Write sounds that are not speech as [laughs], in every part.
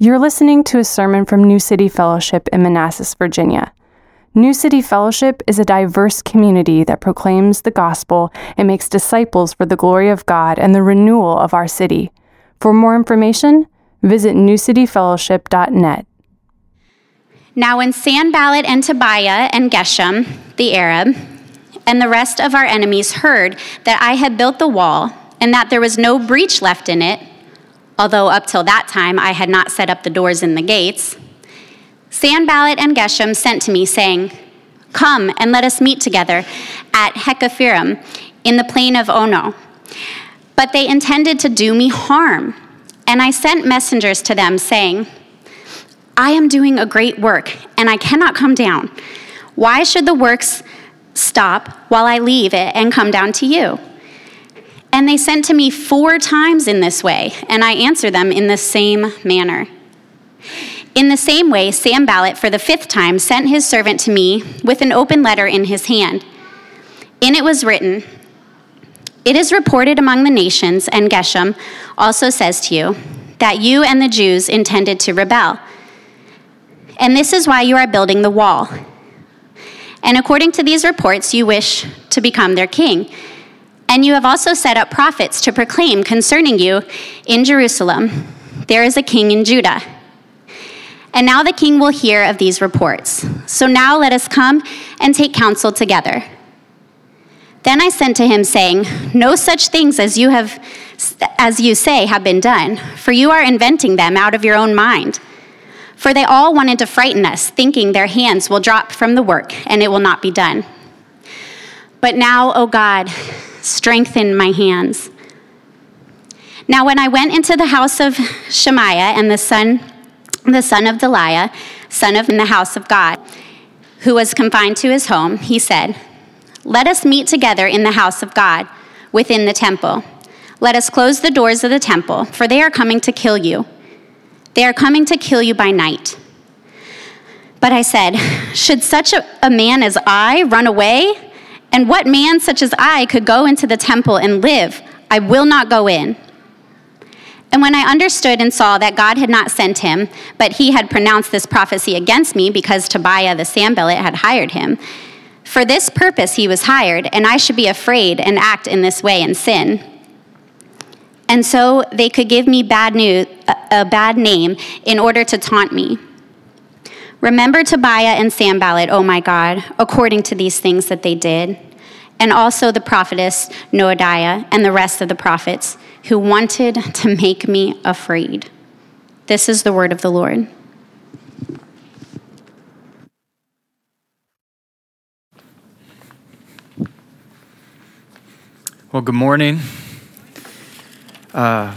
You're listening to a sermon from New City Fellowship in Manassas, Virginia. New City Fellowship is a diverse community that proclaims the gospel and makes disciples for the glory of God and the renewal of our city. For more information, visit newcityfellowship.net. Now, when Sanballat and Tobiah and Geshem, the Arab, and the rest of our enemies heard that I had built the wall and that there was no breach left in it, although up till that time I had not set up the doors and the gates, Sanballat and Geshem sent to me, saying, Come and let us meet together at Hakkephirim in the plain of Ono. But they intended to do me harm. And I sent messengers to them, saying, I am doing a great work, and I cannot come down. Why should the works stop while I leave it and come down to you? And they sent to me four times in this way, and I answered them in the same manner. In the same way, Sanballat, for the fifth time, sent his servant to me with an open letter in his hand. In it was written, It is reported among the nations, and Geshem also says to you, that you and the Jews intended to rebel. And this is why you are building the wall. And according to these reports, you wish to become their king. And you have also set up prophets to proclaim concerning you in Jerusalem, there is a king in Judah. And now the king will hear of these reports. So now let us come and take counsel together. Then I sent to him, saying, No such things as you have as you say have been done, for you are inventing them out of your own mind. For they all wanted to frighten us, thinking their hands will drop from the work and it will not be done. But now, O God, strengthen my hands. Now, when I went into the house of Shemaiah and the son, the son of Delaiah, son of the house of God, who was confined to his home, he said, Let us meet together in the house of God within the temple. Let us close the doors of the temple, for they are coming to kill you. They are coming to kill you by night. But I said, Should such a, a man as I run away? And what man such as I could go into the temple and live? I will not go in. And when I understood and saw that God had not sent him, but he had pronounced this prophecy against me because Tobiah the Sanballat had hired him, for this purpose he was hired, and I should be afraid and act in this way and sin. And so they could give me bad news, a bad name in order to taunt me. Remember Tobiah and Sanballat, oh my God, according to these things that they did, and also the prophetess Noadiah and the rest of the prophets who wanted to make me afraid. This is the word of the Lord. Well, good morning. Uh,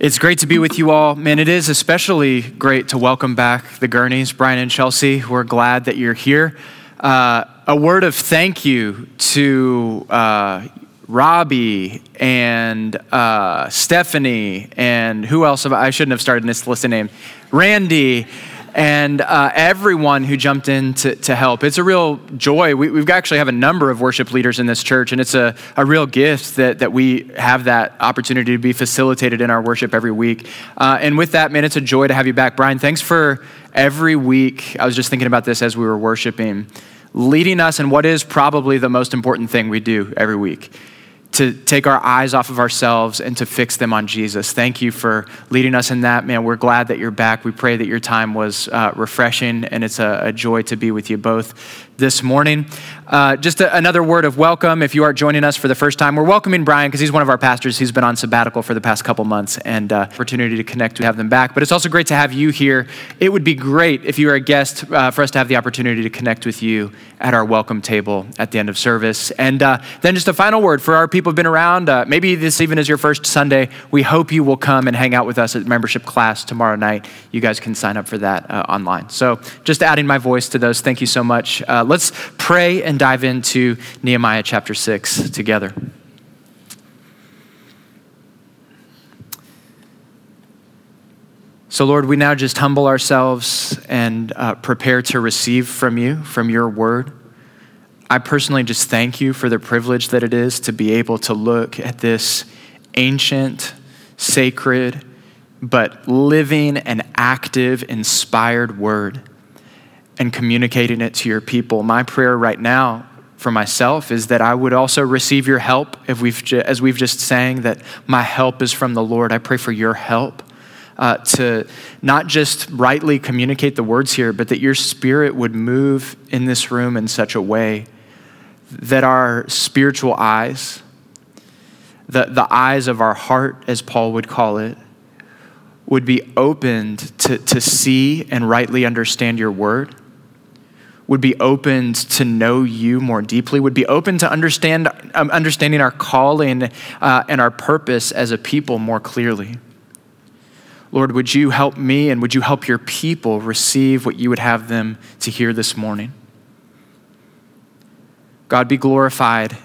it's great to be with you all. Man, it is especially great to welcome back the Gurneys, Brian and Chelsea. We're glad that you're here. Uh, a word of thank you to uh, Robbie and uh, Stephanie and who else? Have, I shouldn't have started this list of names. Randy and uh, everyone who jumped in to, to help. It's a real joy. We, have actually have a number of worship leaders in this church, and it's a, a real gift that, that we have that opportunity to be facilitated in our worship every week. Uh, and with that, man, it's a joy to have you back. Brian, thanks for every week. I was just thinking about this as we were worshiping, leading us in what is probably the most important thing we do every week to take our eyes off of ourselves and to fix them on Jesus. Thank you for leading us in that, man. We're glad that you're back. We pray that your time was uh, refreshing, and it's a, a, joy to be with you both this morning. Uh, just a, another word of welcome if you are joining us for the first time. We're welcoming Brian because he's one of our pastors. He's been on sabbatical for the past couple months and uh, opportunity to connect to have them back. But it's also great to have you here. It would be great if you are a guest uh, for us to have the opportunity to connect with you at our welcome table at the end of service. And uh, then just a final word for our people who've been around. Uh, maybe this even is your first Sunday. We hope you will come and hang out with us at membership class tomorrow night. You guys can sign up for that uh, online. So just adding my voice to those. Thank you so much let's pray and dive into Nehemiah chapter 6 together. So, Lord, we now just humble ourselves and uh, prepare to receive from you, from your word. I personally just thank you for the privilege that it is to be able to look at this ancient, sacred, but living and active, inspired word and communicating it to your people. My prayer right now for myself is that I would also receive your help if we've ju- as we've just sang that my help is from the Lord. I pray for your help uh, to not just rightly communicate the words here, but that your spirit would move in this room in such a way that our spiritual eyes, the, the eyes of our heart, as Paul would call it, would be opened to, to see and rightly understand your word would be opened to know you more deeply, would be open to understand, um, understanding our calling uh, and our purpose as a people more clearly. Lord, would you help me and would you help your people receive what you would have them to hear this morning? God, be glorified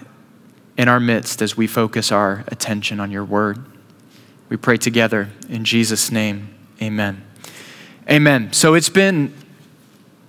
in our midst as we focus our attention on your word. We pray together in Jesus' name. Amen. Amen. So it's been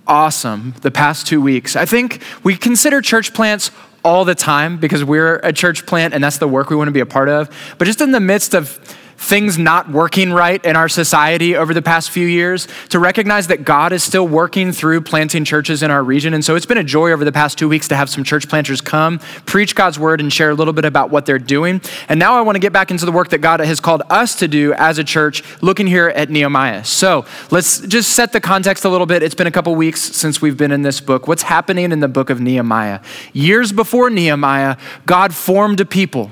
awesome the past two weeks. I think we consider church plants all the time because we're a church plant and that's the work we want to be a part of. But just in the midst of things not working right in our society over the past few years, to recognize that God is still working through planting churches in our region. And so it's been a joy over the past two weeks to have some church planters come, preach God's word, and share a little bit about what they're doing. And now I want to get back into the work that God has called us to do as a church, looking here at Nehemiah. So let's just set the context a little bit. It's been a couple weeks since we've been in this book. What's happening in the book of Nehemiah? Years before Nehemiah, God formed a people,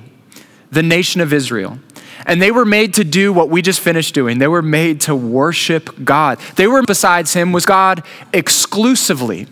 the nation of Israel. And they were made to do what we just finished doing. They were made to worship God. They were, besides Him, was God exclusively.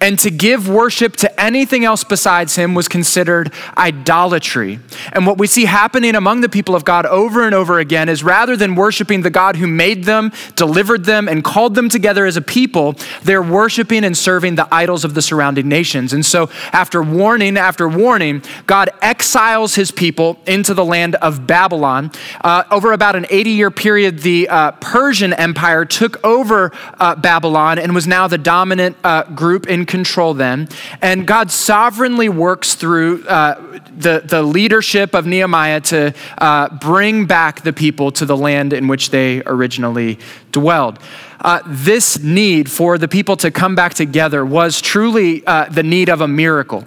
And to give worship to anything else besides him was considered idolatry. And what we see happening among the people of God over and over again is rather than worshiping the God who made them, delivered them, and called them together as a people, they're worshiping and serving the idols of the surrounding nations. And so, after warning after warning, God exiles his people into the land of Babylon. Uh, over about an 80 year period, the uh, Persian Empire took over uh, Babylon and was now the dominant uh, group in control them. And God sovereignly works through uh, the, the leadership of Nehemiah to uh, bring back the people to the land in which they originally dwelled. Uh, this need for the people to come back together was truly uh, the need of a miracle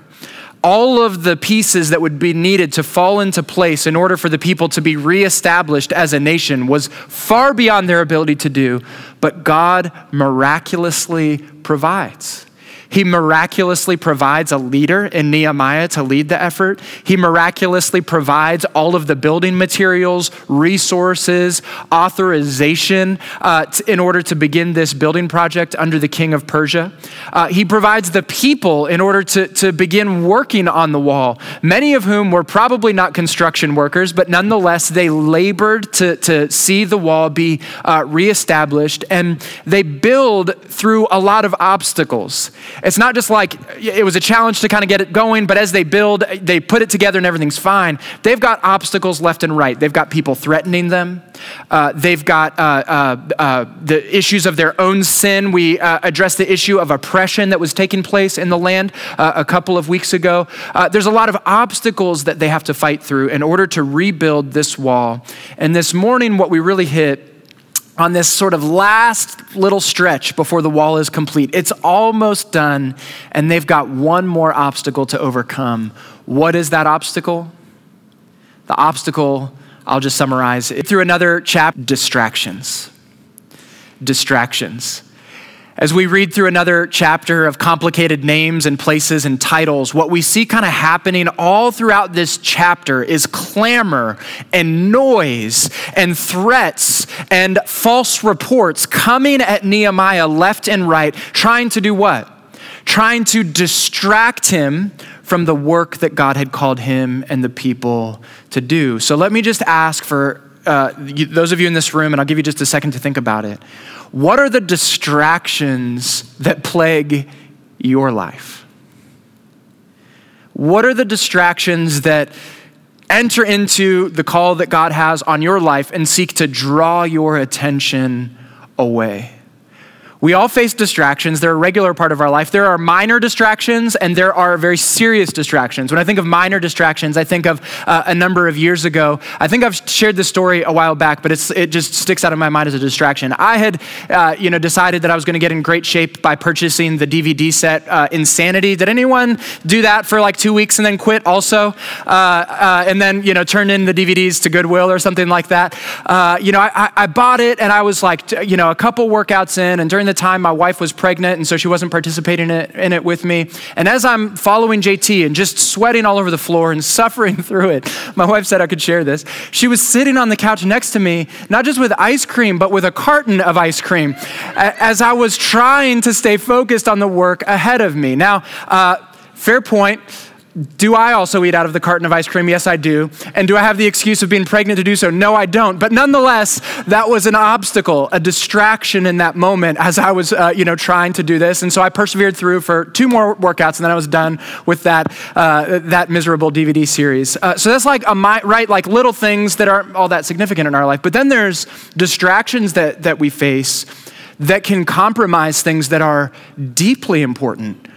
all of the pieces that would be needed to fall into place in order for the people to be reestablished as a nation was far beyond their ability to do, but God miraculously provides. He miraculously provides a leader in Nehemiah to lead the effort. He miraculously provides all of the building materials, resources, authorization uh, in order to begin this building project under the king of Persia. Uh, he provides the people in order to, to begin working on the wall, many of whom were probably not construction workers, but nonetheless, they labored to, to see the wall be uh, reestablished and they build through a lot of obstacles. It's not just like it was a challenge to kind of get it going, but as they build, they put it together and everything's fine. They've got obstacles left and right. They've got people threatening them. Uh, they've got uh, uh, uh the issues of their own sin. We uh, addressed the issue of oppression that was taking place in the land uh, a couple of weeks ago. there's a lot of obstacles that they have to fight through in order to rebuild this wall. And this morning, what we really hit on this sort of last little stretch before the wall is complete. It's almost done, and they've got one more obstacle to overcome. What is that obstacle? The obstacle, I'll just summarize it through another chapter distractions. Distractions. As we read through another chapter of complicated names and places and titles, what we see kind of happening all throughout this chapter is clamor and noise and threats and false reports coming at Nehemiah left and right, trying to do what? Trying to distract him from the work that God had called him and the people to do. So let me just ask for uh, those of you in this room, and I'll give you just a second to think about it. What are the distractions that plague your life? What are the distractions that enter into the call that God has on your life and seek to draw your attention away? We all face distractions. They're a regular part of our life. There are minor distractions and there are very serious distractions. When I think of minor distractions, I think of uh, a number of years ago. I think I've shared this story a while back, but it just sticks out of my mind as a distraction. I had, uh, you know, decided that I was going to get in great shape by purchasing the DVD set uh, Insanity. Did anyone do that for like two weeks and then quit also? Uh, uh, and then, you know, turn in the DVDs to Goodwill or something like that? Uh, you know, I, I bought it and I was like, you know, a couple workouts in, and during the the time my wife was pregnant, and so she wasn't participating in it, in it with me. And as I'm following JT and just sweating all over the floor and [laughs] suffering through it, my wife said I could share this. She was sitting on the couch next to me, not just with ice cream, but with a carton of ice cream as I was trying to stay focused on the work ahead of me. Now, uh, fair point. Do I also eat out of the carton of ice cream? Yes, I do. And do I have the excuse of being pregnant to do so? No, I don't. But nonetheless, that was an obstacle, a distraction in that moment as I was, uh, you know, trying to do this. And so I persevered through for two more workouts, and then I was done with that uh, that miserable DVD series. Uh, so that's like a right, like little things that aren't all that significant in our life. But then there's distractions that that we face that can compromise things that are deeply important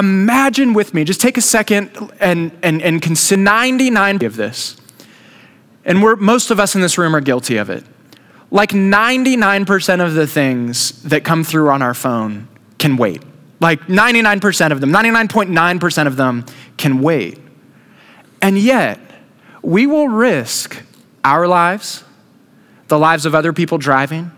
Imagine with me, just take a second and, and, and consider 99 of this. And we're, most of us in this room are guilty of it. Like 99% of the things that come through on our phone can wait. Like 99% of them, 99.9% of them can wait. And yet, we will risk our lives, the lives of other people driving,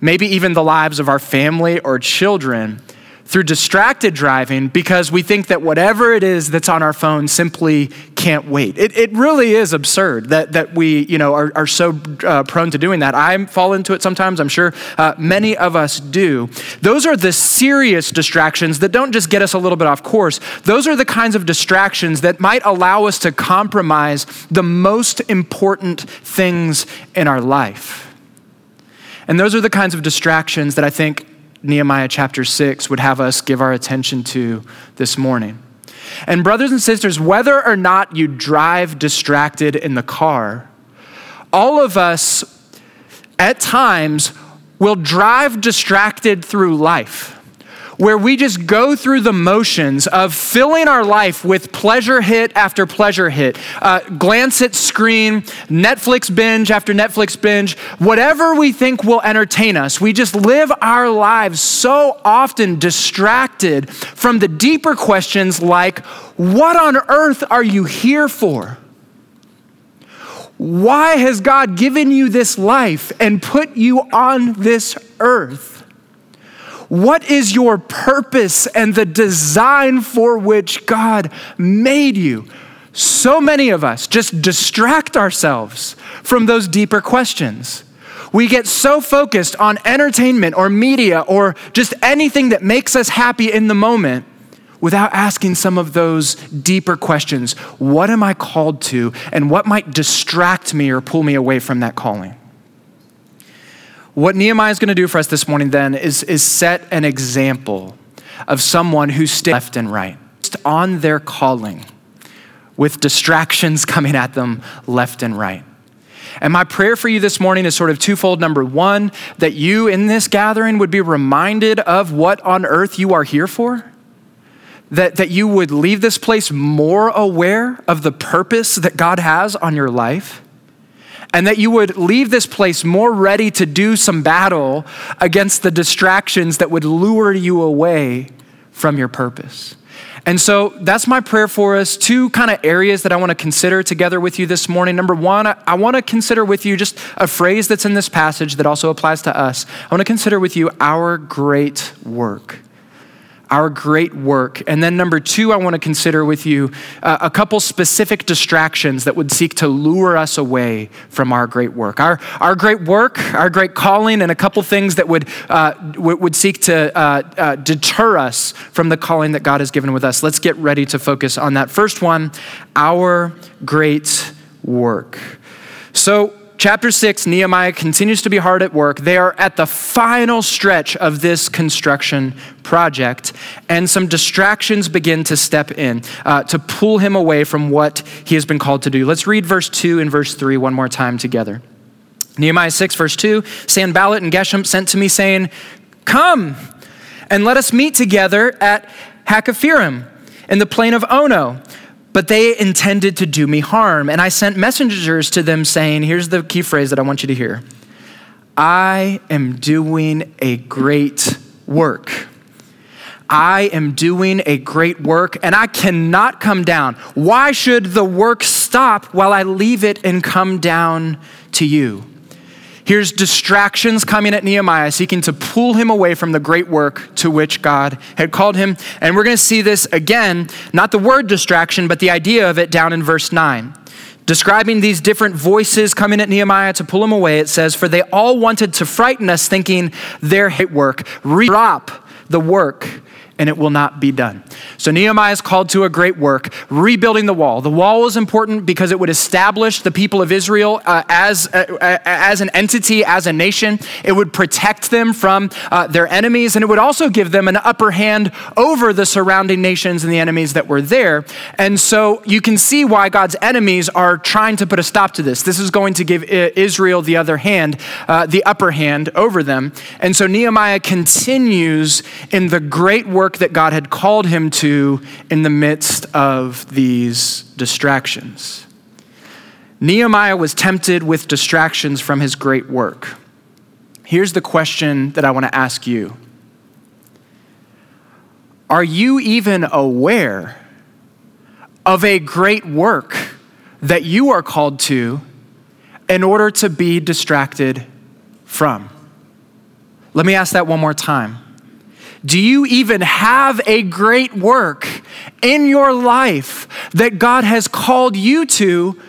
maybe even the lives of our family or children through distracted driving because we think that whatever it is that's on our phone simply can't wait. It, it really is absurd that, that we you know, are, are so uh, prone to doing that. I fall into it sometimes, I'm sure uh, many of us do. Those are the serious distractions that don't just get us a little bit off course. Those are the kinds of distractions that might allow us to compromise the most important things in our life. And those are the kinds of distractions that I think Nehemiah chapter 6 would have us give our attention to this morning. And, brothers and sisters, whether or not you drive distracted in the car, all of us at times will drive distracted through life where we just go through the motions of filling our life with pleasure hit after pleasure hit. Uh, glance at screen, Netflix binge after Netflix binge, whatever we think will entertain us. We just live our lives so often distracted from the deeper questions like, what on earth are you here for? Why has God given you this life and put you on this earth? What is your purpose and the design for which God made you? So many of us just distract ourselves from those deeper questions. We get so focused on entertainment or media or just anything that makes us happy in the moment without asking some of those deeper questions. What am I called to, and what might distract me or pull me away from that calling? What Nehemiah is going to do for us this morning then is, is set an example of someone who stays left and right on their calling with distractions [laughs] coming at them left and right. And my prayer for you this morning is sort of twofold. Number one, that you in this gathering would be reminded of what on earth you are here for. That, that you would leave this place more aware of the purpose that God has on your life and that you would leave this place more ready to do some battle against the distractions that would lure you away from your purpose. And so that's my prayer for us. Two kind of areas that I want to consider together with you this morning. Number one, I want to consider with you just a phrase that's in this passage that also applies to us. I want to consider with you our great work our great work. And then, number two, I want to consider with you uh, a couple specific distractions that would seek to lure us away from our great work. Our, our great work, our great calling, and a couple things that would, uh, would seek to uh, uh, deter us from the calling that God has given with us. Let's get ready to focus on that. First one, our great work. So, Chapter 6, Nehemiah continues to be hard at work. They are at the final stretch of this construction project, and some distractions begin to step in uh, to pull him away from what he has been called to do. Let's read verse 2 and verse 3 one more time together. Nehemiah 6, verse 2 Sanballat and Geshem sent to me, saying, Come and let us meet together at Hakkephirim in the plain of Ono. But they intended to do me harm. And I sent messengers to them saying, Here's the key phrase that I want you to hear I am doing a great work. I am doing a great work and I cannot come down. Why should the work stop while I leave it and come down to you? Here's distractions coming at Nehemiah, seeking to pull him away from the great work to which God had called him. And we're going to see this again, not the word distraction, but the idea of it down in verse 9. Describing these different voices coming at Nehemiah to pull him away, it says, For they all wanted to frighten us, thinking their hate work, drop the work and it will not be done. So Nehemiah is called to a great work, rebuilding the wall. The wall was important because it would establish the people of Israel uh, as, uh, uh, as an entity, as a nation. It would protect them from uh, their enemies, and it would also give them an upper hand over the surrounding nations and the enemies that were there. And so you can see why God's enemies are trying to put a stop to this. This is going to give uh, Israel the other hand, uh, the upper hand over them. And so Nehemiah continues in the great work work that God had called him to in the midst of these distractions. Nehemiah was tempted with distractions from his great work. Here's the question that I want to ask you Are you even aware of a great work that you are called to in order to be distracted from? Let me ask that one more time. Do you even have a great work in your life that God has called you to?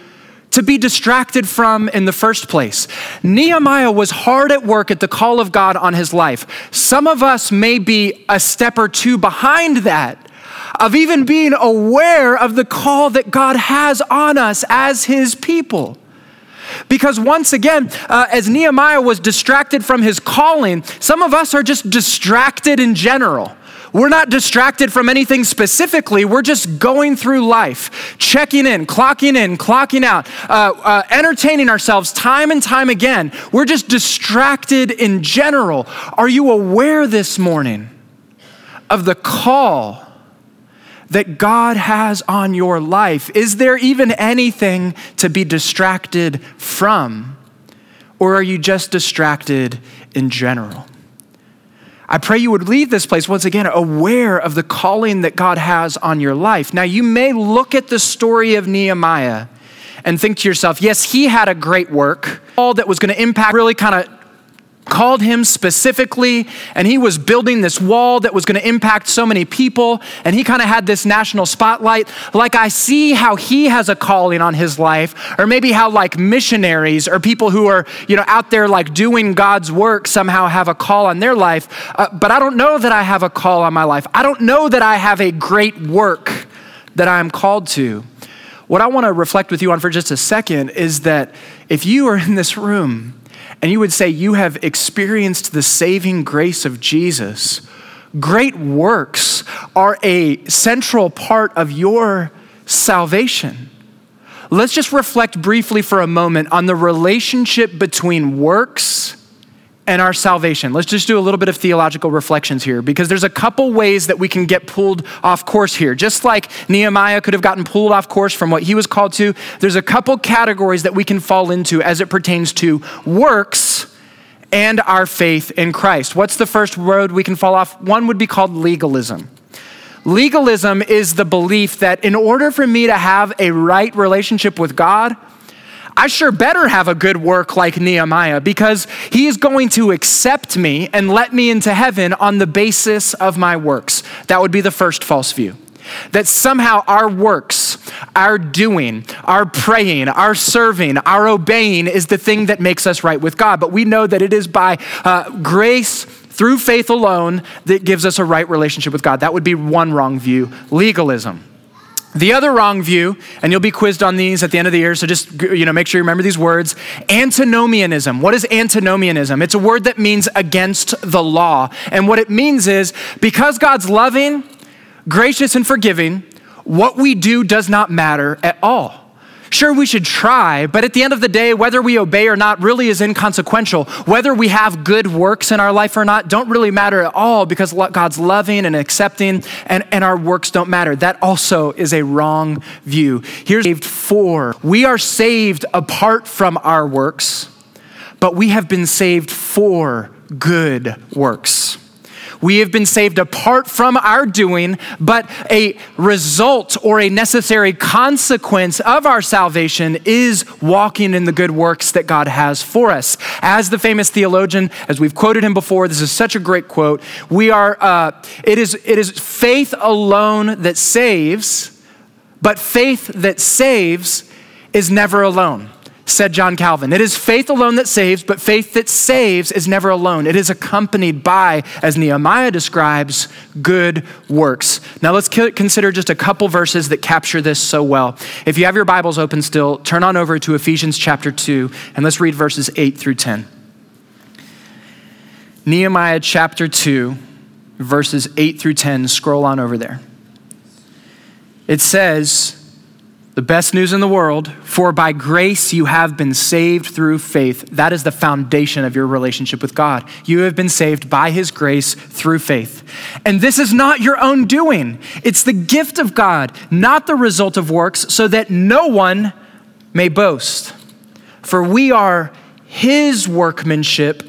to be distracted from in the first place. Nehemiah was hard at work at the call of God on his life. Some of us may be a step or two behind that, of even being aware of the call that God has on us as his people. Because once again, uh, as Nehemiah was distracted from his calling, some of us are just distracted in general. We're not distracted from anything specifically. We're just going through life, checking in, clocking in, clocking out, uh, uh, entertaining ourselves time and time again. We're just distracted in general. Are you aware this morning of the call that God has on your life? Is there even anything to be distracted from? Or are you just distracted in general? I pray you would leave this place once again aware of the calling that God has on your life. Now, you may look at the story of Nehemiah and think to yourself, yes, he had a great work, all that was going to impact really kind of called him specifically, and he was building this wall that was going to impact so many people, and he kind of had this national spotlight. Like, I see how he has a calling on his life, or maybe how, like, missionaries or people who are, you know, out there, like, doing God's work somehow have a call on their life. Uh, but I don't know that I have a call on my life. I don't know that I have a great work that I am called to. What I want to reflect with you on for just a second is that if you are in this room, and you would say you have experienced the saving grace of Jesus, great works are a central part of your salvation. Let's just reflect briefly for a moment on the relationship between works and our salvation. Let's just do a little bit of theological reflections here because there's a couple ways that we can get pulled off course here. Just like Nehemiah could have gotten pulled off course from what he was called to, there's a couple categories that we can fall into as it pertains to works and our faith in Christ. What's the first road we can fall off? One would be called legalism. Legalism is the belief that in order for me to have a right relationship with God, I sure better have a good work like Nehemiah because he is going to accept me and let me into heaven on the basis of my works. That would be the first false view. That somehow our works, our doing, our praying, our serving, our obeying is the thing that makes us right with God. But we know that it is by uh, grace through faith alone that gives us a right relationship with God. That would be one wrong view legalism. The other wrong view, and you'll be quizzed on these at the end of the year, so just you know, make sure you remember these words. Antinomianism. What is antinomianism? It's a word that means against the law. And what it means is because God's loving, gracious, and forgiving, what we do does not matter at all. Sure, we should try, but at the end of the day, whether we obey or not really is inconsequential. Whether we have good works in our life or not don't really matter at all because God's loving and accepting, and, and our works don't matter. That also is a wrong view. Here's saved for we are saved apart from our works, but we have been saved for good works. We have been saved apart from our doing, but a result or a necessary consequence of our salvation is walking in the good works that God has for us. As the famous theologian, as we've quoted him before, this is such a great quote. We are, uh, it, is, it is faith alone that saves, but faith that saves is never alone said John Calvin. It is faith alone that saves, but faith that saves is never alone. It is accompanied by, as Nehemiah describes, good works. Now let's consider just a couple verses that capture this so well. If you have your Bibles open still, turn on over to Ephesians chapter 2, and let's read verses 8 through 10. Nehemiah chapter 2, verses 8 through 10, scroll on over there. It says, the best news in the world, for by grace you have been saved through faith. That is the foundation of your relationship with God. You have been saved by his grace through faith. And this is not your own doing, it's the gift of God, not the result of works, so that no one may boast. For we are his workmanship,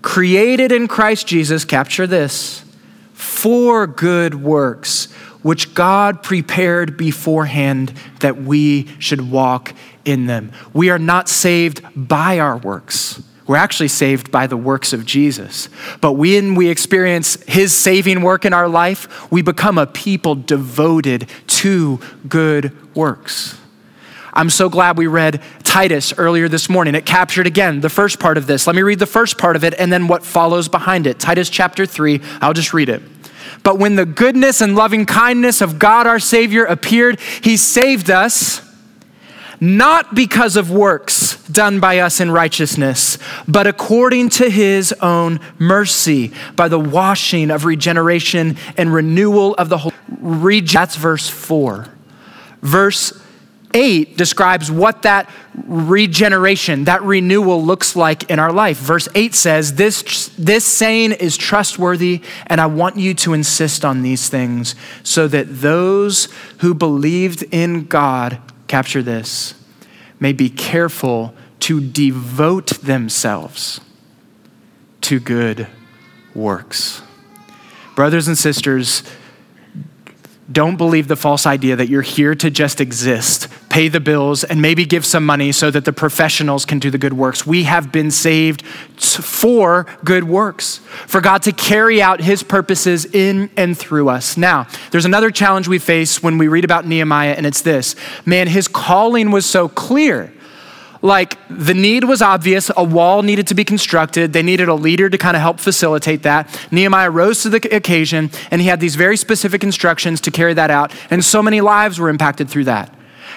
created in Christ Jesus, capture this, for good works which God prepared beforehand that we should walk in them. We are not saved by our works. We're actually saved by the works of Jesus. But when we experience his saving work in our life, we become a people devoted to good works. I'm so glad we read Titus earlier this morning. It captured again the first part of this. Let me read the first part of it and then what follows behind it. Titus chapter 3, I'll just read it. But when the goodness and loving kindness of God our Savior appeared, He saved us not because of works done by us in righteousness, but according to his own mercy, by the washing of regeneration and renewal of the whole. That's verse 4. Verse 8 describes what that regeneration, that renewal looks like in our life. Verse 8 says, this, this saying is trustworthy, and I want you to insist on these things so that those who believed in God, capture this, may be careful to devote themselves to good works. Brothers and sisters, don't believe the false idea that you're here to just exist, pay the bills, and maybe give some money so that the professionals can do the good works. We have been saved for good works, for God to carry out his purposes in and through us. Now, there's another challenge we face when we read about Nehemiah, and it's this man, his calling was so clear like the need was obvious. A wall needed to be constructed. They needed a leader to kind of help facilitate that. Nehemiah rose to the occasion and he had these very specific instructions to carry that out. And so many lives were impacted through that.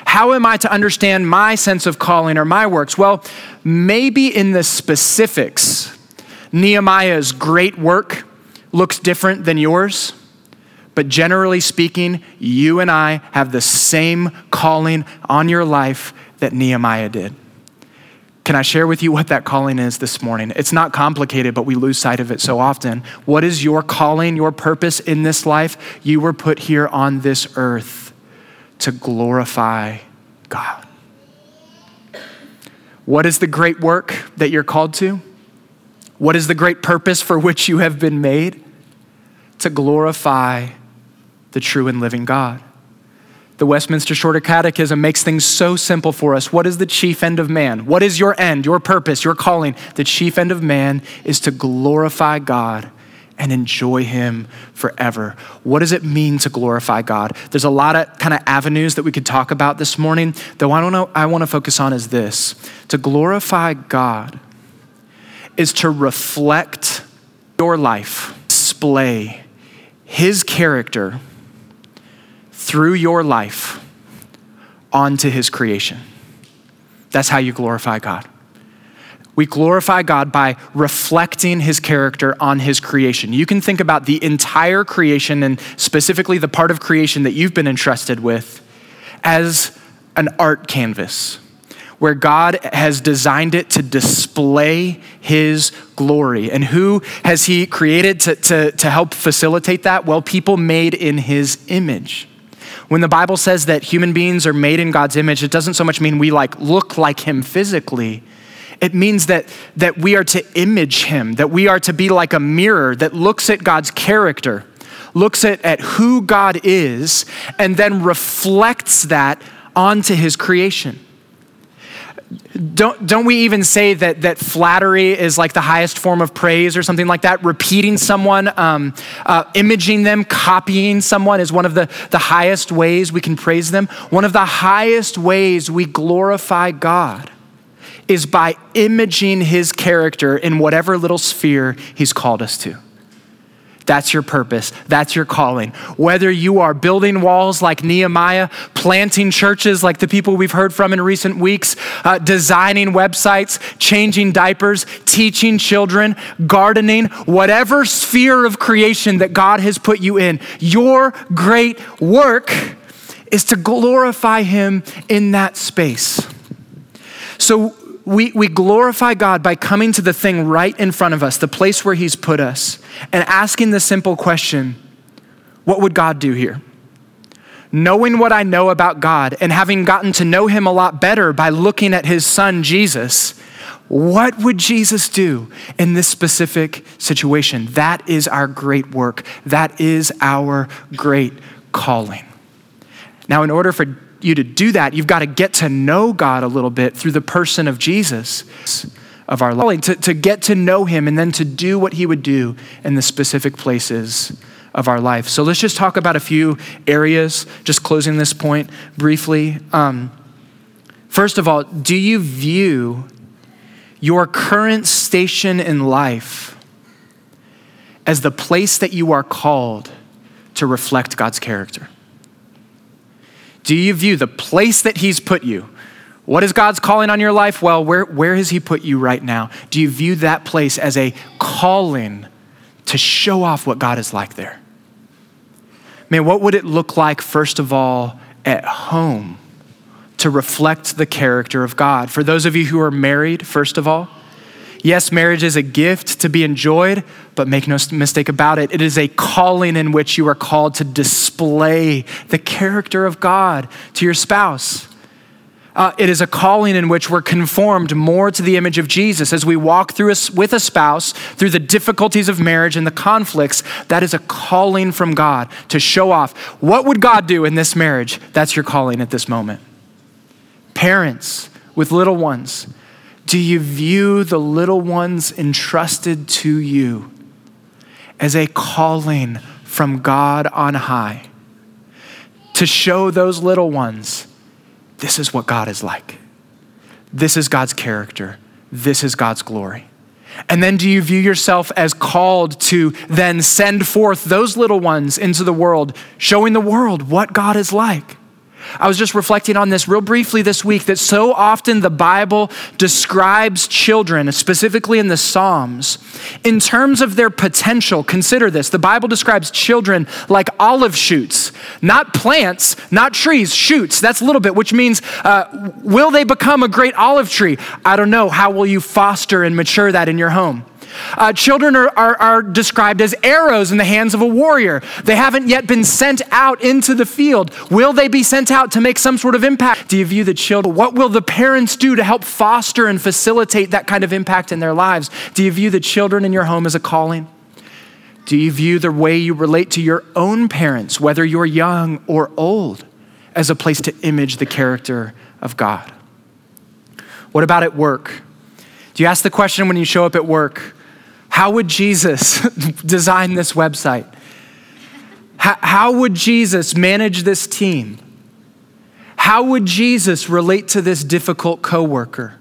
How am I to understand my sense of calling or my works? Well, maybe in the specifics, Nehemiah's great work looks different than yours. But generally speaking, you and I have the same calling on your life that Nehemiah did. Can I share with you what that calling is this morning? It's not complicated, but we lose sight of it so often. What is your calling, your purpose in this life? You were put here on this earth to glorify God. What is the great work that you're called to? What is the great purpose for which you have been made? To glorify the true and living God. The Westminster Shorter Catechism makes things so simple for us. What is the chief end of man? What is your end, your purpose, your calling? The chief end of man is to glorify God and enjoy Him forever. What does it mean to glorify God? There's a lot of kind of avenues that we could talk about this morning. The one I want to focus on is this to glorify God is to reflect your life, display His character through your life onto his creation. That's how you glorify God. We glorify God by reflecting his character on his creation. You can think about the entire creation and specifically the part of creation that you've been entrusted with as an art canvas where God has designed it to display his glory. And who has he created to, to, to help facilitate that? Well, people made in his image. When the Bible says that human beings are made in God's image, it doesn't so much mean we like look like him physically. It means that, that we are to image him, that we are to be like a mirror that looks at God's character, looks at, at who God is, and then reflects that onto his creation don't, don't we even say that, that flattery is like the highest form of praise or something like that? Repeating someone, um, uh, imaging them, copying someone is one of the, the highest ways we can praise them. One of the highest ways we glorify God is by imaging his character in whatever little sphere he's called us to. That's your purpose. That's your calling. Whether you are building walls like Nehemiah, planting churches like the people we've heard from in recent weeks, uh, designing websites, changing diapers, teaching children, gardening, whatever sphere of creation that God has put you in, your great work is to glorify Him in that space. So we, we glorify God by coming to the thing right in front of us, the place where He's put us, and asking the simple question what would God do here? Knowing what I know about God and having gotten to know Him a lot better by looking at His Son, Jesus, what would Jesus do in this specific situation? That is our great work. That is our great calling. Now, in order for you to do that, you've got to get to know God a little bit through the person of Jesus of our life, to, to get to know him and then to do what he would do in the specific places of our life. So let's just talk about a few areas, just closing this point briefly. Um, first of all, do you view your current station in life as the place that you are called to reflect God's character? Do you view the place that He's put you? What is God's calling on your life? Well, where, where has He put you right now? Do you view that place as a calling to show off what God is like there? Man, what would it look like, first of all, at home to reflect the character of God? For those of you who are married, first of all, Yes, marriage is a gift to be enjoyed, but make no mistake about it. It is a calling in which you are called to display the character of God to your spouse. Uh, it is a calling in which we're conformed more to the image of Jesus as we walk through a, with a spouse through the difficulties of marriage and the conflicts. That is a calling from God to show off. What would God do in this marriage? That's your calling at this moment. Parents with little ones, do you view the little ones entrusted to you as a calling from God on high to show those little ones this is what God is like? This is God's character. This is God's glory. And then do you view yourself as called to then send forth those little ones into the world, showing the world what God is like? I was just reflecting on this real briefly this week that so often the Bible describes children, specifically in the Psalms, in terms of their potential. Consider this the Bible describes children like olive shoots, not plants, not trees, shoots. That's a little bit, which means uh, will they become a great olive tree? I don't know. How will you foster and mature that in your home? Uh, children are, are, are described as arrows in the hands of a warrior. They haven't yet been sent out into the field. Will they be sent out to make some sort of impact? Do you view the children? What will the parents do to help foster and facilitate that kind of impact in their lives? Do you view the children in your home as a calling? Do you view the way you relate to your own parents, whether you're young or old, as a place to image the character of God? What about at work? Do you ask the question when you show up at work, how would Jesus [laughs] design this website? How, how would Jesus manage this team? How would Jesus relate to this difficult coworker?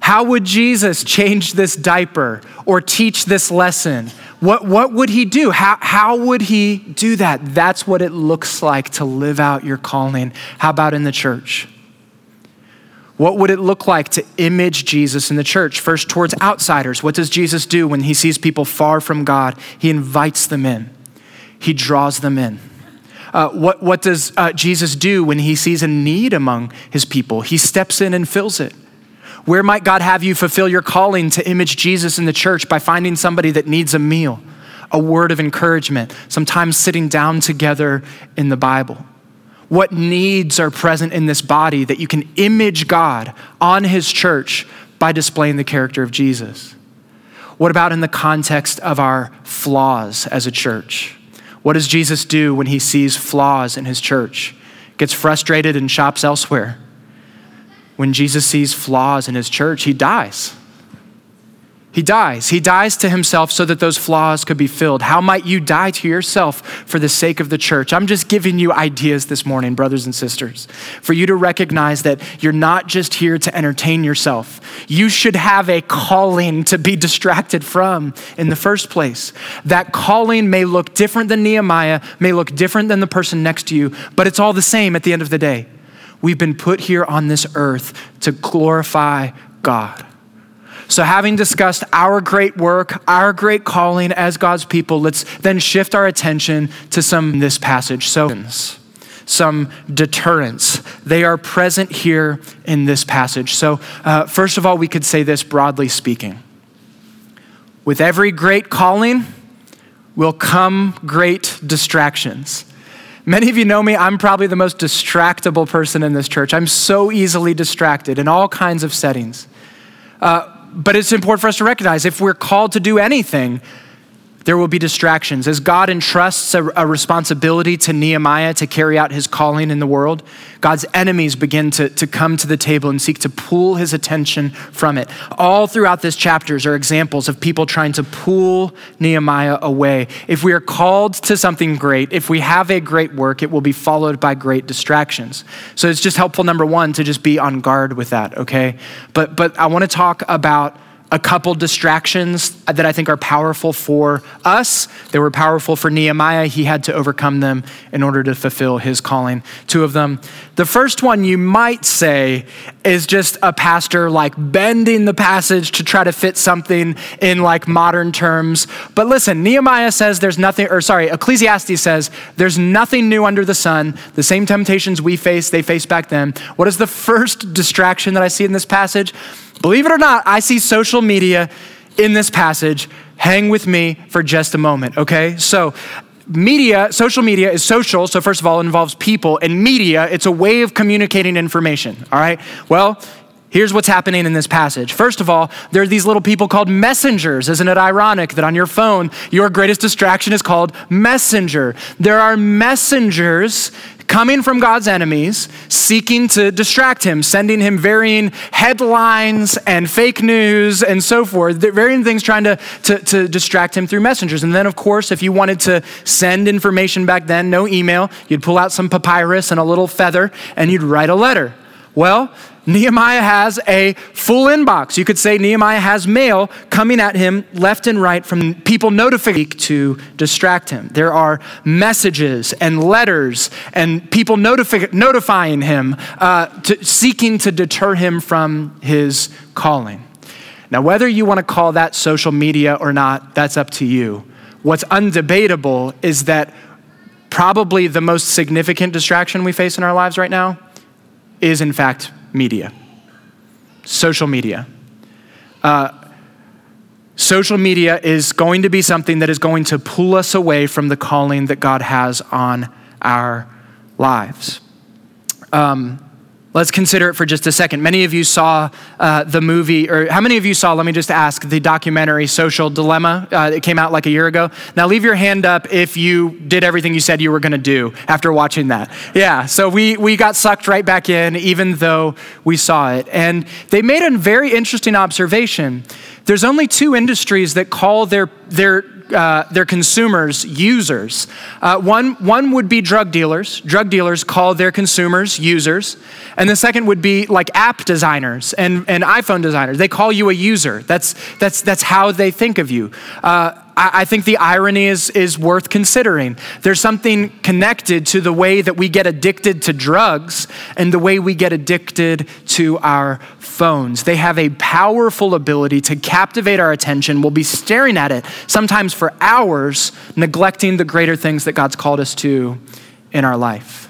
How would Jesus change this diaper or teach this lesson? What, what would he do? How, how would he do that? That's what it looks like to live out your calling. How about in the church? What would it look like to image Jesus in the church? First, towards outsiders. What does Jesus do when he sees people far from God? He invites them in, he draws them in. Uh, what, what does uh, Jesus do when he sees a need among his people? He steps in and fills it. Where might God have you fulfill your calling to image Jesus in the church by finding somebody that needs a meal, a word of encouragement, sometimes sitting down together in the Bible? What needs are present in this body that you can image God on his church by displaying the character of Jesus? What about in the context of our flaws as a church? What does Jesus do when he sees flaws in his church? Gets frustrated and shops elsewhere when Jesus sees flaws in his church, he dies. He dies. He dies to himself so that those flaws could be filled. How might you die to yourself for the sake of the church? I'm just giving you ideas this morning, brothers and sisters, for you to recognize that you're not just here to entertain yourself. You should have a calling to be distracted from in the first place. That calling may look different than Nehemiah, may look different than the person next to you, but it's all the same at the end of the day. We've been put here on this earth to glorify God. So, having discussed our great work, our great calling as God's people, let's then shift our attention to some this passage. So, some deterrents. They are present here in this passage. So, uh, first of all, we could say this broadly speaking. With every great calling will come great distractions. Many of you know me, I'm probably the most distractible person in this church. I'm so easily distracted in all kinds of settings. Uh, but it's important for us to recognize if we're called to do anything, there will be distractions. As God entrusts a, a, responsibility to Nehemiah to carry out his calling in the world, God's enemies begin to, to come to the table and seek to pull his attention from it. All throughout this chapters are examples of people trying to pull Nehemiah away. If we are called to something great, if we have a great work, it will be followed by great distractions. So it's just helpful, number one, to just be on guard with that, okay? But, but I want to talk about a couple distractions that I think are powerful for us. They were powerful for Nehemiah. He had to overcome them in order to fulfill his calling. Two of them. The first one you might say is just a pastor like bending the passage to try to fit something in like modern terms. But listen, Nehemiah says there's nothing, or sorry, Ecclesiastes says there's nothing new under the sun. The same temptations we face, they faced back then. What is the first distraction that I see in this passage? Believe it or not, I see social media in this passage. Hang with me for just a moment, okay? So, media, social media is social. So, first of all, it involves people, and media, it's a way of communicating information, all right? Well, Here's what's happening in this passage. First of all, there are these little people called messengers. Isn't it ironic that on your phone, your greatest distraction is called messenger? There are messengers coming from God's enemies, seeking to distract him, sending him varying headlines and fake news and so forth, varying things trying to, to, to, distract him through messengers. And then, of course, if you wanted to send information back then, no email, you'd pull out some papyrus and a little feather and you'd write a letter. Well, Nehemiah has a full inbox. You could say Nehemiah has mail coming at him left and right from people notifying to distract him. There are messages and letters and people notifi- notifying him, uh, to, seeking to deter him from his calling. Now, whether you want to call that social media or not, that's up to you. What's undebatable is that probably the most significant distraction we face in our lives right now is, in fact, media, social media. Uh, social media is going to be something that is going to pull us away from the calling that God has on our lives. Um, Let's consider it for just a second. Many of you saw uh, the movie, or how many of you saw, let me just ask, the documentary Social Dilemma? Uh, it came out like a year ago. Now, leave your hand up if you did everything you said you were going to do after watching that. Yeah, so we, we got sucked right back in, even though we saw it. And they made a very interesting observation. There's only two industries that call their, their uh, their consumers users. Uh, one, one would be drug dealers. Drug dealers call their consumers users. And the second would be like app designers and, and iPhone designers. They call you a user. That's, that's, that's how they think of you. Uh, I think the irony is, is worth considering. There's something connected to the way that we get addicted to drugs and the way we get addicted to our phones. They have a powerful ability to captivate our attention. We'll be staring at it sometimes for hours, neglecting the greater things that God's called us to in our life.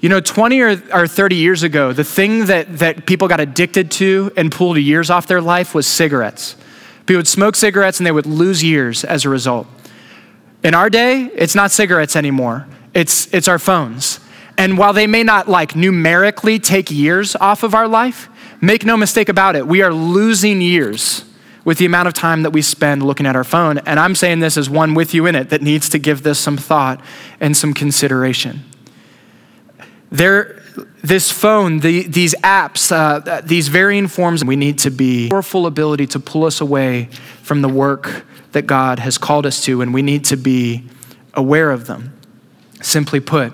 You know, 20 or, or 30 years ago, the thing that, that people got addicted to and pulled years off their life was cigarettes. People would smoke cigarettes and they would lose years as a result. In our day, it's not cigarettes anymore, it's, it's our phones. And while they may not like numerically take years off of our life, make no mistake about it, we are losing years with the amount of time that we spend looking at our phone. And I'm saying this as one with you in it that needs to give this some thought and some consideration. There, this phone, the, these apps, uh, these varying forms, we need to be powerful ability to pull us away from the work that God has called us to, and we need to be aware of them. Simply put,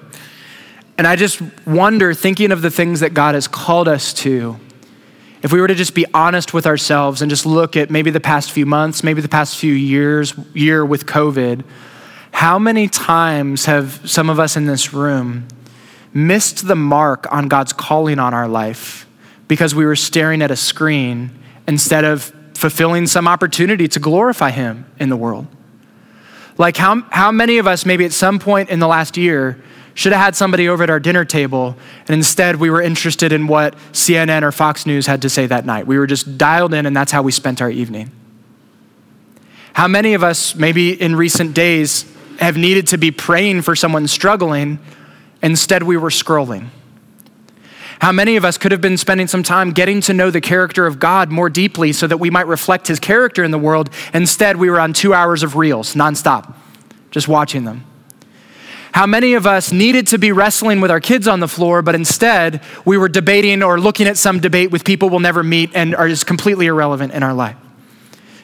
and I just wonder, thinking of the things that God has called us to, if we were to just be honest with ourselves and just look at maybe the past few months, maybe the past few years, year with COVID, how many times have some of us in this room missed the mark on God's calling on our life because we were staring at a screen instead of fulfilling some opportunity to glorify Him in the world? Like, how, how many of us, maybe at some point in the last year, should have had somebody over at our dinner table, and instead we were interested in what CNN or Fox News had to say that night. We were just dialed in, and that's how we spent our evening. How many of us, maybe in recent days, have needed to be praying for someone struggling, instead we were scrolling? How many of us could have been spending some time getting to know the character of God more deeply so that we might reflect his character in the world? Instead, we were on two hours of reels nonstop, just watching them. How many of us needed to be wrestling with our kids on the floor, but instead we were debating or looking at some debate with people we'll never meet and are just completely irrelevant in our life?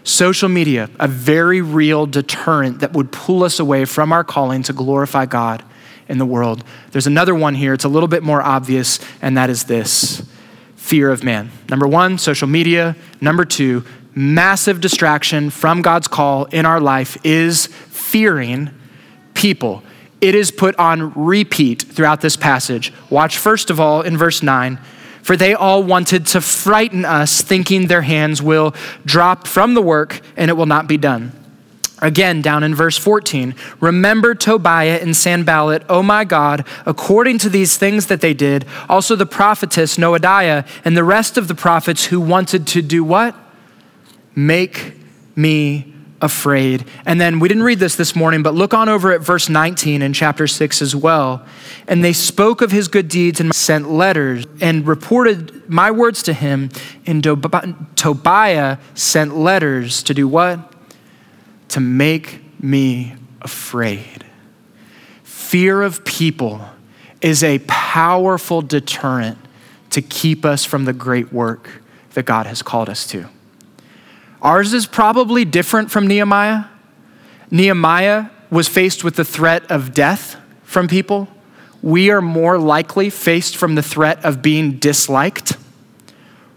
Social media, a very real deterrent that would pull us away from our calling to glorify God in the world. There's another one here, it's a little bit more obvious, and that is this fear of man. Number one, social media. Number two, massive distraction from God's call in our life is fearing people it is put on repeat throughout this passage. Watch first of all in verse 9. For they all wanted to frighten us, thinking their hands will drop from the work and it will not be done. Again, down in verse 14, remember Tobiah and Sanballat, oh my God, according to these things that they did, also the prophetess Noadiah and the rest of the prophets who wanted to do what? Make me afraid. And then we didn't read this this morning, but look on over at verse 19 in chapter 6 as well. And they spoke of his good deeds and sent letters and reported my words to him. And Tobiah sent letters to do what? To make me afraid. Fear of people is a powerful deterrent to keep us from the great work that God has called us to. Ours is probably different from Nehemiah. Nehemiah was faced with the threat of death from people. We are more likely faced from the threat of being disliked.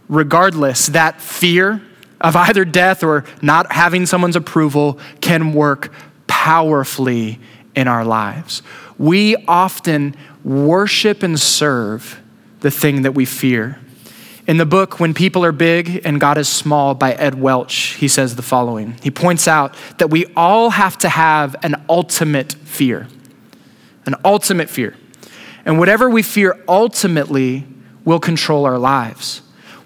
Regardless, that fear of either death or not having someone's approval can work powerfully in our lives. We often worship and serve the thing that we fear. In the book, When People Are Big and God is Small by Ed Welch, he says the following. He points out that we all have to have an ultimate fear, an ultimate fear. And whatever we fear ultimately will control our lives.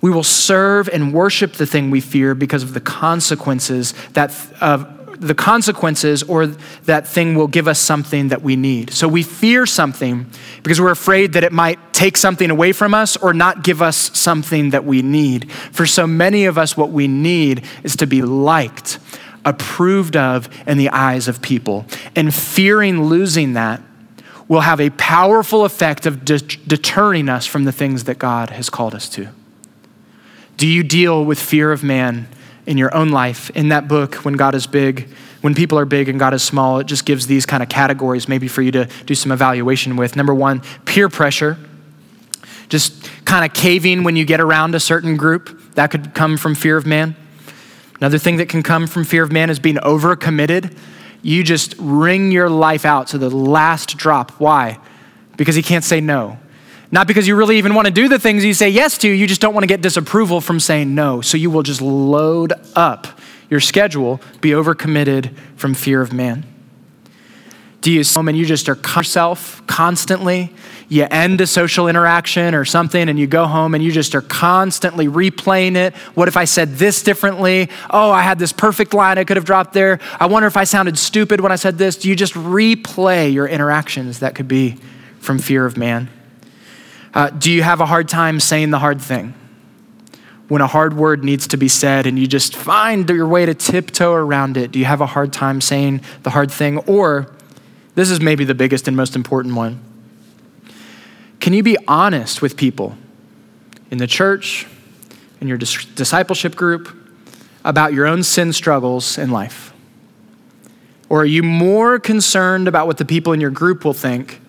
We will serve and worship the thing we fear because of the consequences that of the consequences or that thing will give us something that we need. So we fear something because we're afraid that it might take something away from us or not give us something that we need. For so many of us, what we need is to be liked, approved of in the eyes of people. And fearing losing that will have a powerful effect of de- deterring us from the things that God has called us to. Do you deal with fear of man in your own life. In that book, When God is Big, when people are big and God is small, it just gives these kind of categories maybe for you to do some evaluation with. Number one, peer pressure. Just kind of caving when you get around a certain group. That could come from fear of man. Another thing that can come from fear of man is being overcommitted. You just wring your life out to the last drop. Why? Because he can't say no. Not because you really even want to do the things you say yes to, you just don't want to get disapproval from saying no. So you will just load up your schedule, be overcommitted from fear of man. Do you and you just are yourself constantly? You end a social interaction or something and you go home and you just are constantly replaying it. What if I said this differently? Oh, I had this perfect line I could have dropped there. I wonder if I sounded stupid when I said this. Do you just replay your interactions? That could be from fear of man. Uh, do you have a hard time saying the hard thing? When a hard word needs to be said and you just find your way to tiptoe around it, do you have a hard time saying the hard thing? Or, this is maybe the biggest and most important one. Can you be honest with people in the church, in your dis- discipleship group, about your own sin struggles in life? Or are you more concerned about what the people in your group will think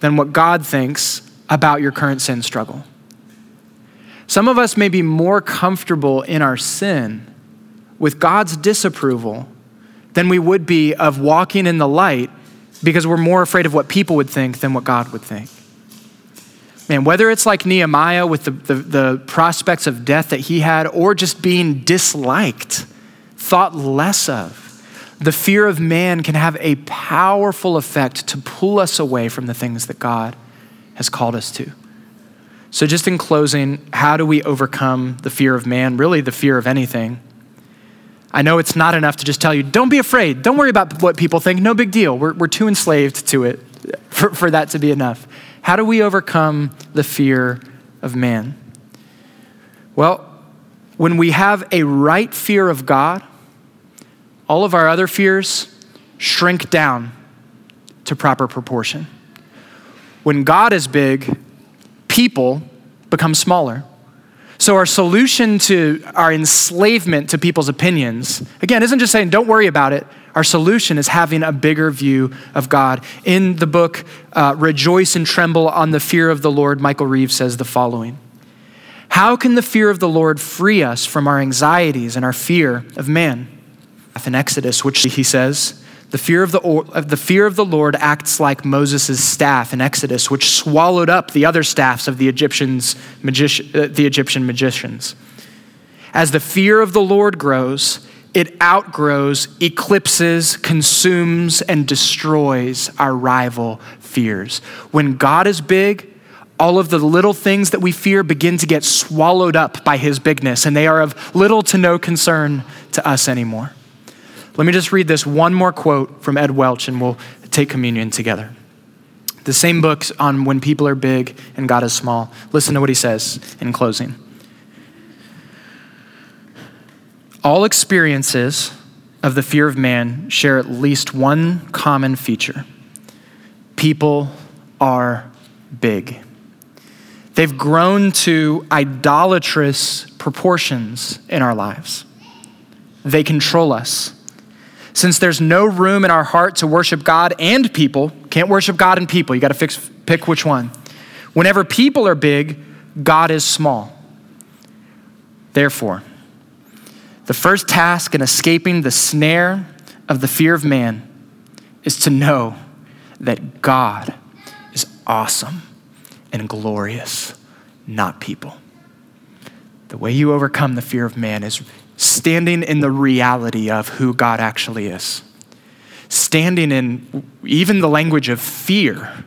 than what God thinks about your current sin struggle? Some of us may be more comfortable in our sin with God's disapproval than we would be of walking in the light because we're more afraid of what people would think than what God would think. Man, whether it's like Nehemiah with the, the, the, prospects of death that he had, or just being disliked, thought less of, the fear of man can have a powerful effect to pull us away from the things that God has called us to. So, just in closing, how do we overcome the fear of man, really the fear of anything? I know it's not enough to just tell you, don't be afraid, don't worry about what people think, no big deal. We're, we're too enslaved to it for, for that to be enough. How do we overcome the fear of man? Well, when we have a right fear of God, all of our other fears shrink down to proper proportion. When God is big, people become smaller. So, our solution to our enslavement to people's opinions, again, isn't just saying, don't worry about it. Our solution is having a bigger view of God. In the book, uh, Rejoice and Tremble on the Fear of the Lord, Michael Reeves says the following How can the fear of the Lord free us from our anxieties and our fear of man? In Exodus, which he says, the fear of the, the fear of the Lord acts like Moses' staff in Exodus, which swallowed up the other staffs of the, Egyptians, magici- uh, the Egyptian magicians. As the fear of the Lord grows, it outgrows, eclipses, consumes, and destroys our rival fears. When God is big, all of the little things that we fear begin to get swallowed up by his bigness, and they are of little to no concern to us anymore. Let me just read this one more quote from Ed Welch and we'll take communion together. The same book on when people are big and God is small. Listen to what he says in closing. All experiences of the fear of man share at least one common feature people are big. They've grown to idolatrous proportions in our lives. They control us. Since there's no room in our heart to worship God and people, can't worship God and people, you got to fix pick which one. Whenever people are big, God is small. Therefore, the first task in escaping the snare of the fear of man is to know that God is awesome and glorious, not people. The way you overcome the fear of man is standing in the reality of who God actually is, standing in even the language of fear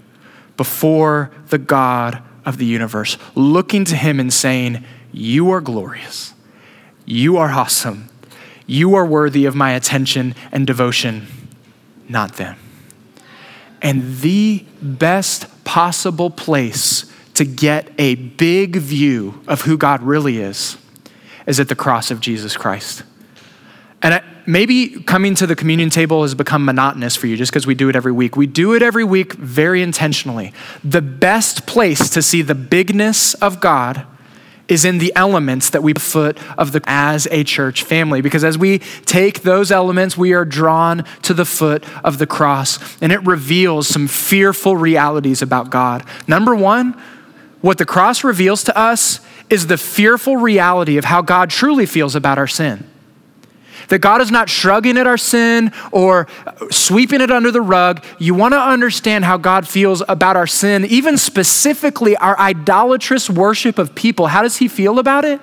before the God of the universe, looking to Him and saying, You are glorious, you are awesome, you are worthy of my attention and devotion, not them. And the best possible place to get a big view of who God really is is at the cross of Jesus Christ. And maybe coming to the communion table has become monotonous for you just because we do it every week. We do it every week very intentionally. The best place to see the bigness of God is in the elements that we foot of the as a church family because as we take those elements we are drawn to the foot of the cross and it reveals some fearful realities about God. Number 1, what the cross reveals to us is the fearful reality of how God truly feels about our sin. That God is not shrugging at our sin or sweeping it under the rug. You want to understand how God feels about our sin, even specifically our idolatrous worship of people. How does He feel about it?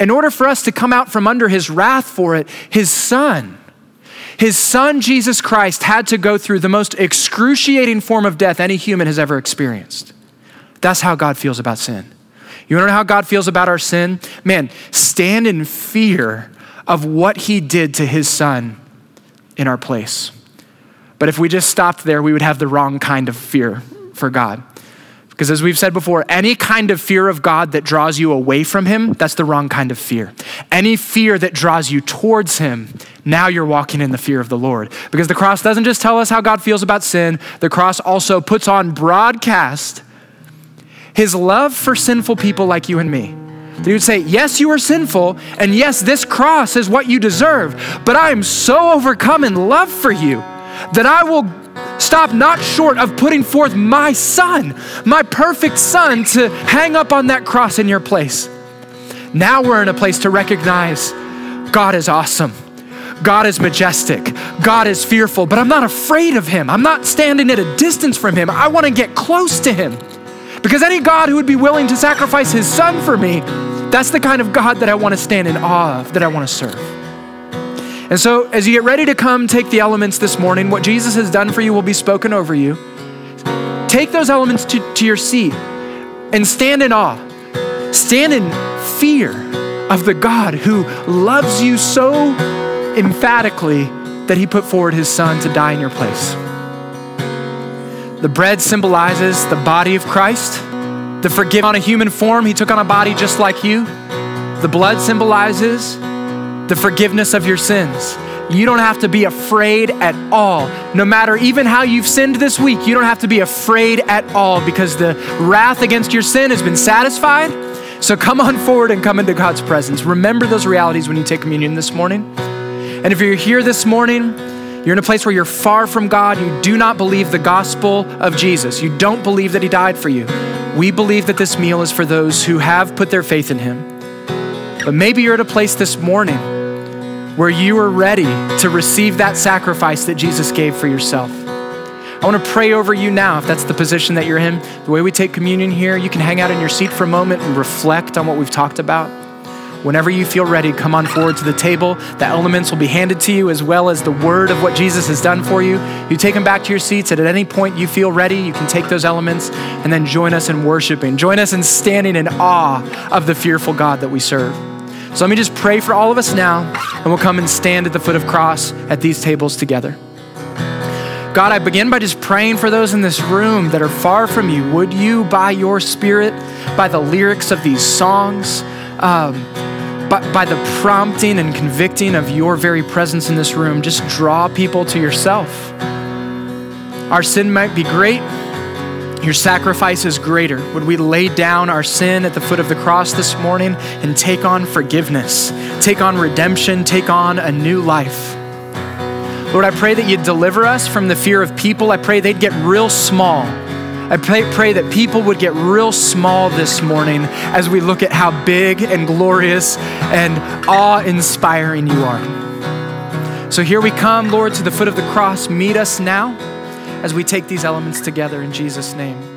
In order for us to come out from under His wrath for it, His Son, His son, Jesus Christ, had to go through the most excruciating form of death any human has ever experienced. That's how God feels about sin. You wanna know how God feels about our sin? Man, stand in fear of what he did to his son in our place. But if we just stopped there, we would have the wrong kind of fear for God. Because as we've said before, any kind of fear of God that draws you away from Him, that's the wrong kind of fear. Any fear that draws you towards Him, now you're walking in the fear of the Lord. Because the cross doesn't just tell us how God feels about sin, the cross also puts on broadcast His love for sinful people like you and me. That He would say, Yes, you are sinful, and yes, this cross is what you deserve, but I am so overcome in love for you that I will stop not short of putting forth my son, my perfect son, to hang up on that cross in your place. Now we're in a place to recognize God is awesome. God is majestic. God is fearful, but I'm not afraid of him. I'm not standing at a distance from him. I want to get close to him. Because any God who would be willing to sacrifice his son for me, that's the kind of God that I want to stand in awe of, that I want to serve. And so, as you get ready to come take the elements this morning, what Jesus has done for you will be spoken over you. Take those elements to, to your seat and stand in awe. Stand in fear of the God who loves you so emphatically that he put forward his son to die in your place. The bread symbolizes the body of Christ. The forgiven on a human form, he took on a body just like you. The blood symbolizes the forgiveness of your sins. You don't have to be afraid at all. No matter even how you've sinned this week, you don't have to be afraid at all because the wrath against your sin has been satisfied. So come on forward and come into God's presence. Remember those realities when you take communion this morning. And if you're here this morning, you're in a place where you're far from God, you do not believe the gospel of Jesus, you don't believe that He died for you. We believe that this meal is for those who have put their faith in Him. But maybe you're at a place this morning where you are ready to receive that sacrifice that Jesus gave for yourself. I want to pray over you now if that's the position that you're in. The way we take communion here, you can hang out in your seat for a moment and reflect on what we've talked about. Whenever you feel ready, come on forward to the table. The elements will be handed to you as well as the word of what Jesus has done for you. You take them back to your seats, and at any point you feel ready, you can take those elements and then join us in worshiping. Join us in standing in awe of the fearful God that we serve. So let me just pray for all of us now, and we'll come and stand at the foot of cross at these tables together. God, I begin by just praying for those in this room that are far from you. Would you, by your Spirit, by the lyrics of these songs, um, by, by the prompting and convicting of your very presence in this room, just draw people to yourself? Our sin might be great, your sacrifice is greater. Would we lay down our sin at the foot of the cross this morning and take on forgiveness, take on redemption, take on a new life? Lord, I pray that you'd deliver us from the fear of people. I pray they'd get real small. I pray, pray that people would get real small this morning as we look at how big and glorious and awe inspiring you are. So here we come, Lord, to the foot of the cross. Meet us now as we take these elements together in Jesus' name.